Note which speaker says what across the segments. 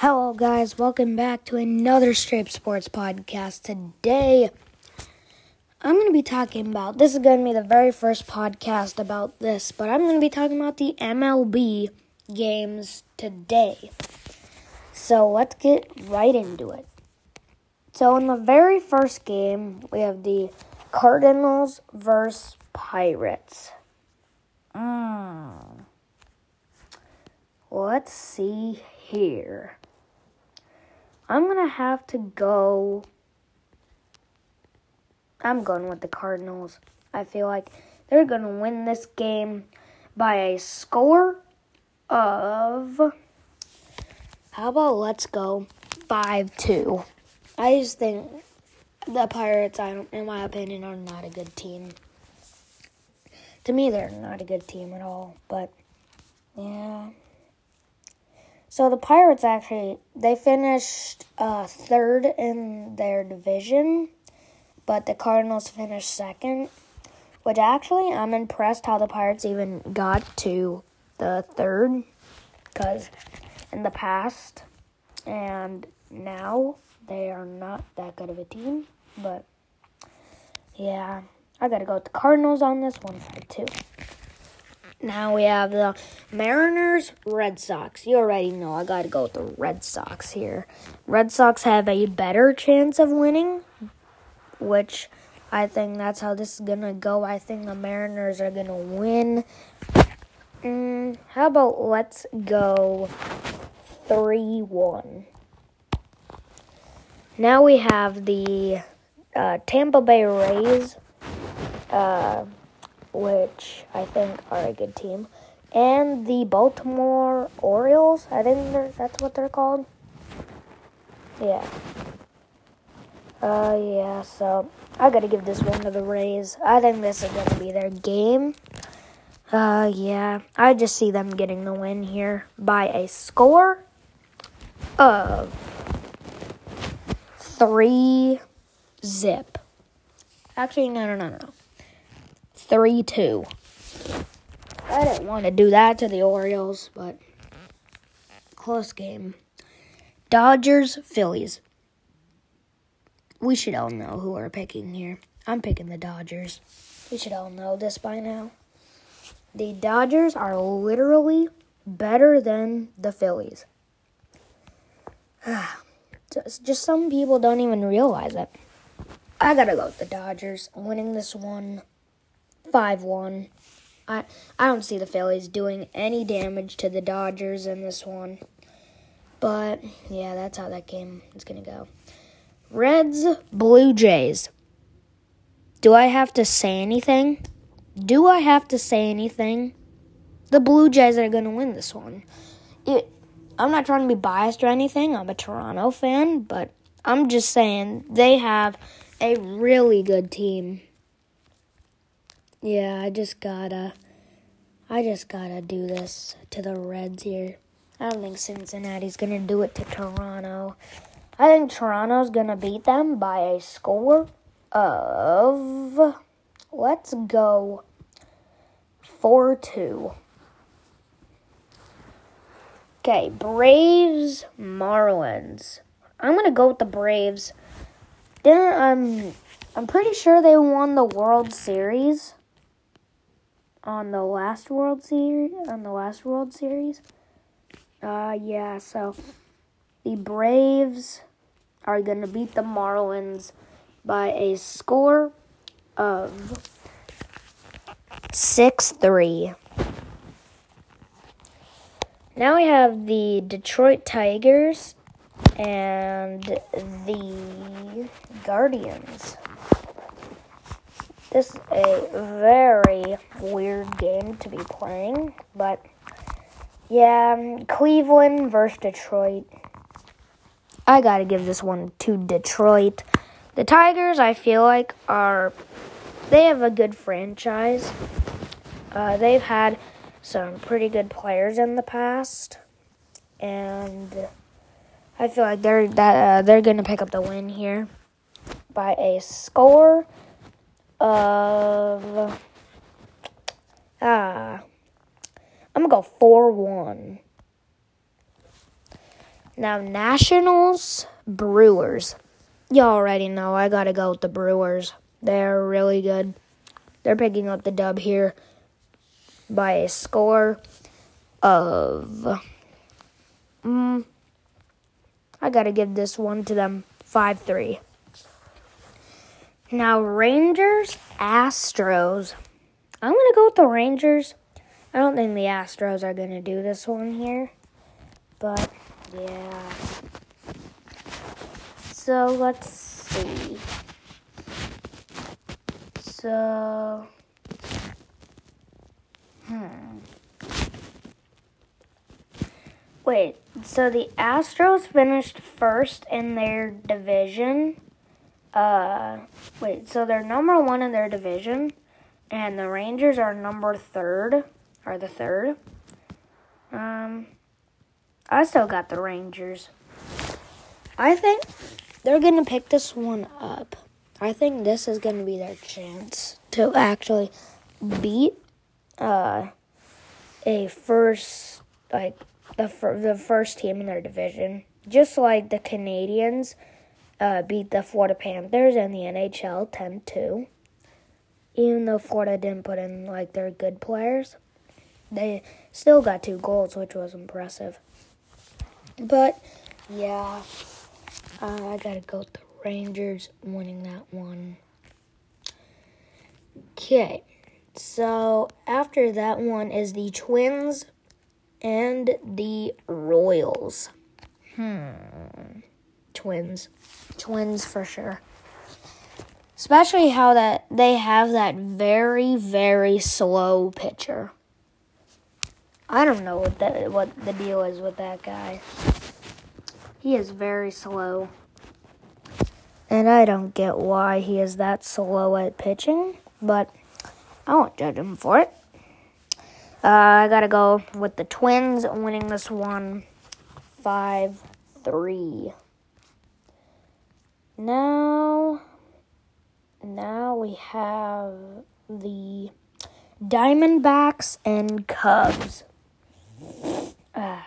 Speaker 1: Hello, guys. Welcome back to another Straight Sports podcast. Today, I'm going to be talking about this is going to be the very first podcast about this, but I'm going to be talking about the MLB games today. So, let's get right into it. So, in the very first game, we have the Cardinals versus Pirates. Mm. Let's see here. I'm going to have to go. I'm going with the Cardinals. I feel like they're going to win this game by a score of. How about let's go 5 2. I just think the Pirates, I don't, in my opinion, are not a good team. To me, they're not a good team at all. But, yeah. So the Pirates actually they finished uh, third in their division, but the Cardinals finished second. Which actually I'm impressed how the Pirates even got to the third, because in the past and now they are not that good of a team. But yeah, I gotta go with the Cardinals on this one side too. Now we have the Mariners, Red Sox. You already know I got to go with the Red Sox here. Red Sox have a better chance of winning, which I think that's how this is going to go. I think the Mariners are going to win. Mm, how about let's go 3 1. Now we have the uh, Tampa Bay Rays. Uh, which I think are a good team, and the Baltimore Orioles. I think that's what they're called. Yeah. Uh, yeah. So I gotta give this one to the Rays. I think this is gonna be their game. Uh, yeah. I just see them getting the win here by a score of three zip. Actually, no, no, no, no. 3 2. I didn't want to do that to the Orioles, but close game. Dodgers, Phillies. We should all know who we're picking here. I'm picking the Dodgers. We should all know this by now. The Dodgers are literally better than the Phillies. Ah, just some people don't even realize it. I gotta go with the Dodgers winning this one 5 1. I, I don't see the Phillies doing any damage to the Dodgers in this one. But, yeah, that's how that game is going to go. Reds, Blue Jays. Do I have to say anything? Do I have to say anything? The Blue Jays are going to win this one. It, I'm not trying to be biased or anything. I'm a Toronto fan, but I'm just saying they have a really good team. Yeah, I just gotta. I just gotta do this to the Reds here. I don't think Cincinnati's gonna do it to Toronto. I think Toronto's gonna beat them by a score of. Let's go 4 2. Okay, Braves, Marlins. I'm gonna go with the Braves. Then I'm I'm pretty sure they won the World Series on the last World Series on the last World Series. Uh yeah, so the Braves are going to beat the Marlins by a score of 6-3. Now we have the Detroit Tigers and the Guardians. This is a very weird game to be playing, but yeah, Cleveland versus Detroit. I gotta give this one to Detroit. The Tigers, I feel like, are they have a good franchise. Uh, they've had some pretty good players in the past, and I feel like they're that uh, they're gonna pick up the win here by a score of ah, I'm gonna go four one. Now, Nationals, Brewers. You already know I gotta go with the Brewers. They're really good. They're picking up the dub here by a score of. Mm, I gotta give this one to them 5 3. Now, Rangers, Astros. I'm gonna go with the Rangers. I don't think the Astros are gonna do this one here, but yeah. So let's see. So, hmm. Wait, so the Astros finished first in their division. Uh, wait, so they're number one in their division, and the Rangers are number third, are the third. Um, I still got the Rangers. I think they're gonna pick this one up. I think this is gonna be their chance to actually beat uh, a first like the fir- the first team in their division, just like the Canadiens uh, beat the Florida Panthers in the NHL 10-2. Even though Florida didn't put in like their good players, they still got two goals, which was impressive. But yeah, uh, I gotta go with the Rangers winning that one. Okay, so after that one is the Twins and the Royals. Hmm. Twins. Twins for sure. Especially how that they have that very, very slow pitcher. I don't know what that what the deal is with that guy. He is very slow. And I don't get why he is that slow at pitching, but I won't judge him for it. Uh, I gotta go with the Twins winning this one 5 3. Now, now we have the Diamondbacks and Cubs. Uh,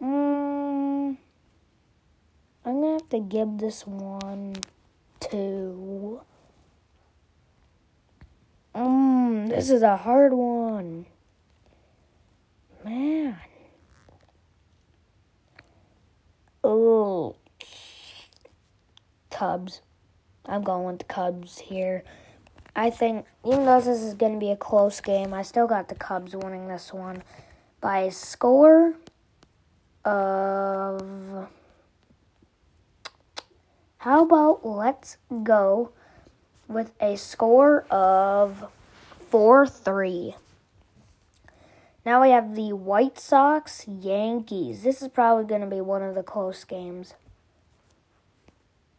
Speaker 1: mm, I'm gonna have to give this one to. Mm, this is a hard one. Man. Oh. Cubs. I'm going with the Cubs here. I think, even though this is going to be a close game, I still got the Cubs winning this one by a score of. How about let's go with a score of 4 3. Now we have the White Sox Yankees. This is probably going to be one of the close games.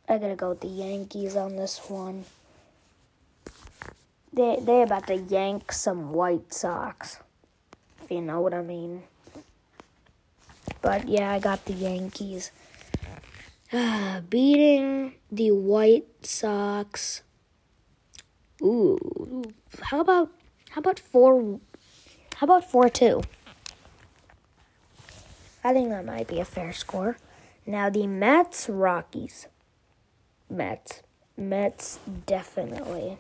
Speaker 1: I gotta go with the Yankees on this one. They they about to yank some White Sox, if you know what I mean. But yeah, I got the Yankees beating the White Sox. Ooh, how about how about four? How about four two? I think that might be a fair score. Now the Mets Rockies. Mets. Mets, definitely.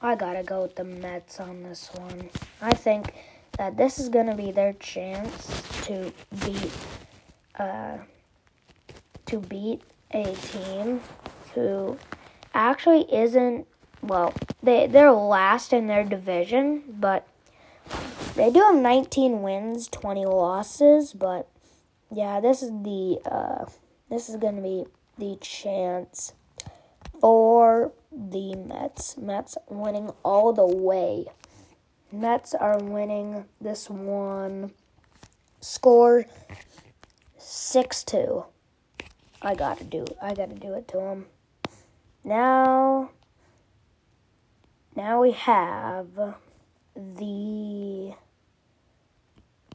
Speaker 1: I gotta go with the Mets on this one. I think that this is gonna be their chance to beat, uh, to beat a team who actually isn't. Well, they they're last in their division, but they do have 19 wins, 20 losses. But yeah, this is the uh, this is gonna be the chance for the Mets. Mets winning all the way. Mets are winning this one. Score 6 2. I gotta do I gotta do it to them. Now now we have the wait,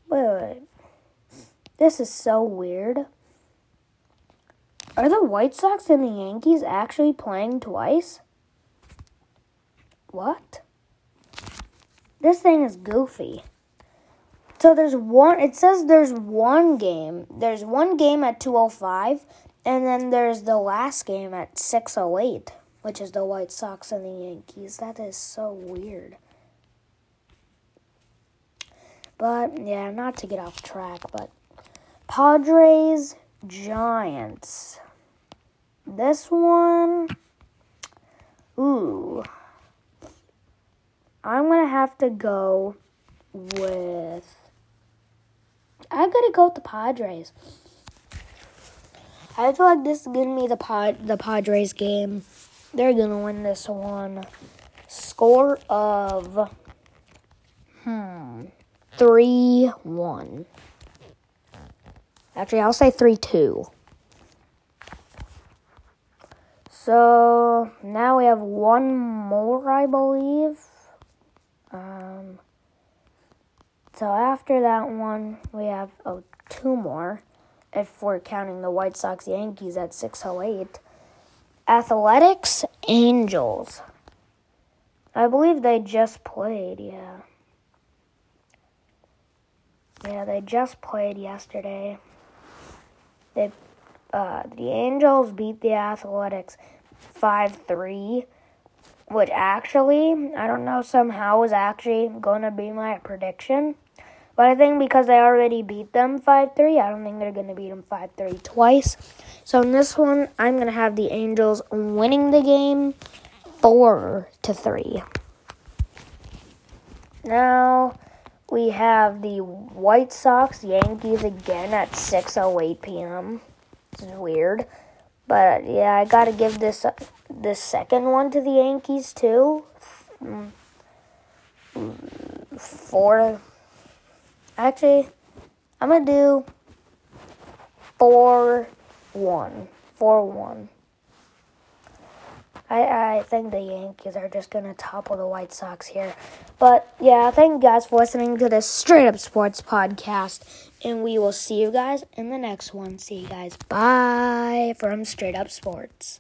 Speaker 1: wait. This is so weird. Are the White Sox and the Yankees actually playing twice? What? This thing is goofy. So there's one. It says there's one game. There's one game at 2:05, and then there's the last game at 6:08, which is the White Sox and the Yankees. That is so weird. But yeah, not to get off track, but Padres Giants. This one, ooh, I'm gonna have to go with. I gotta go with the Padres. I feel like this is gonna be the pod the Padres game. They're gonna win this one. Score of hmm three one. Actually, I'll say three two. So now we have one more, I believe. Um, so after that one, we have oh, two more, if we're counting the White Sox Yankees at 608. Athletics Angels. I believe they just played, yeah. Yeah, they just played yesterday. They uh, the Angels beat the Athletics 5 3, which actually, I don't know, somehow was actually going to be my prediction. But I think because they already beat them 5 3, I don't think they're going to beat them 5 3 twice. So in this one, I'm going to have the Angels winning the game 4 to 3. Now we have the White Sox Yankees again at 6:08 p.m. It's weird. But yeah, I gotta give this uh, this second one to the Yankees too. Four. Actually, I'm gonna do four one. Four one. I, I think the Yankees are just to topple the White Sox here. But yeah, thank you guys for listening to this Straight Up Sports podcast. And we will see you guys in the next one. See you guys. Bye from Straight Up Sports.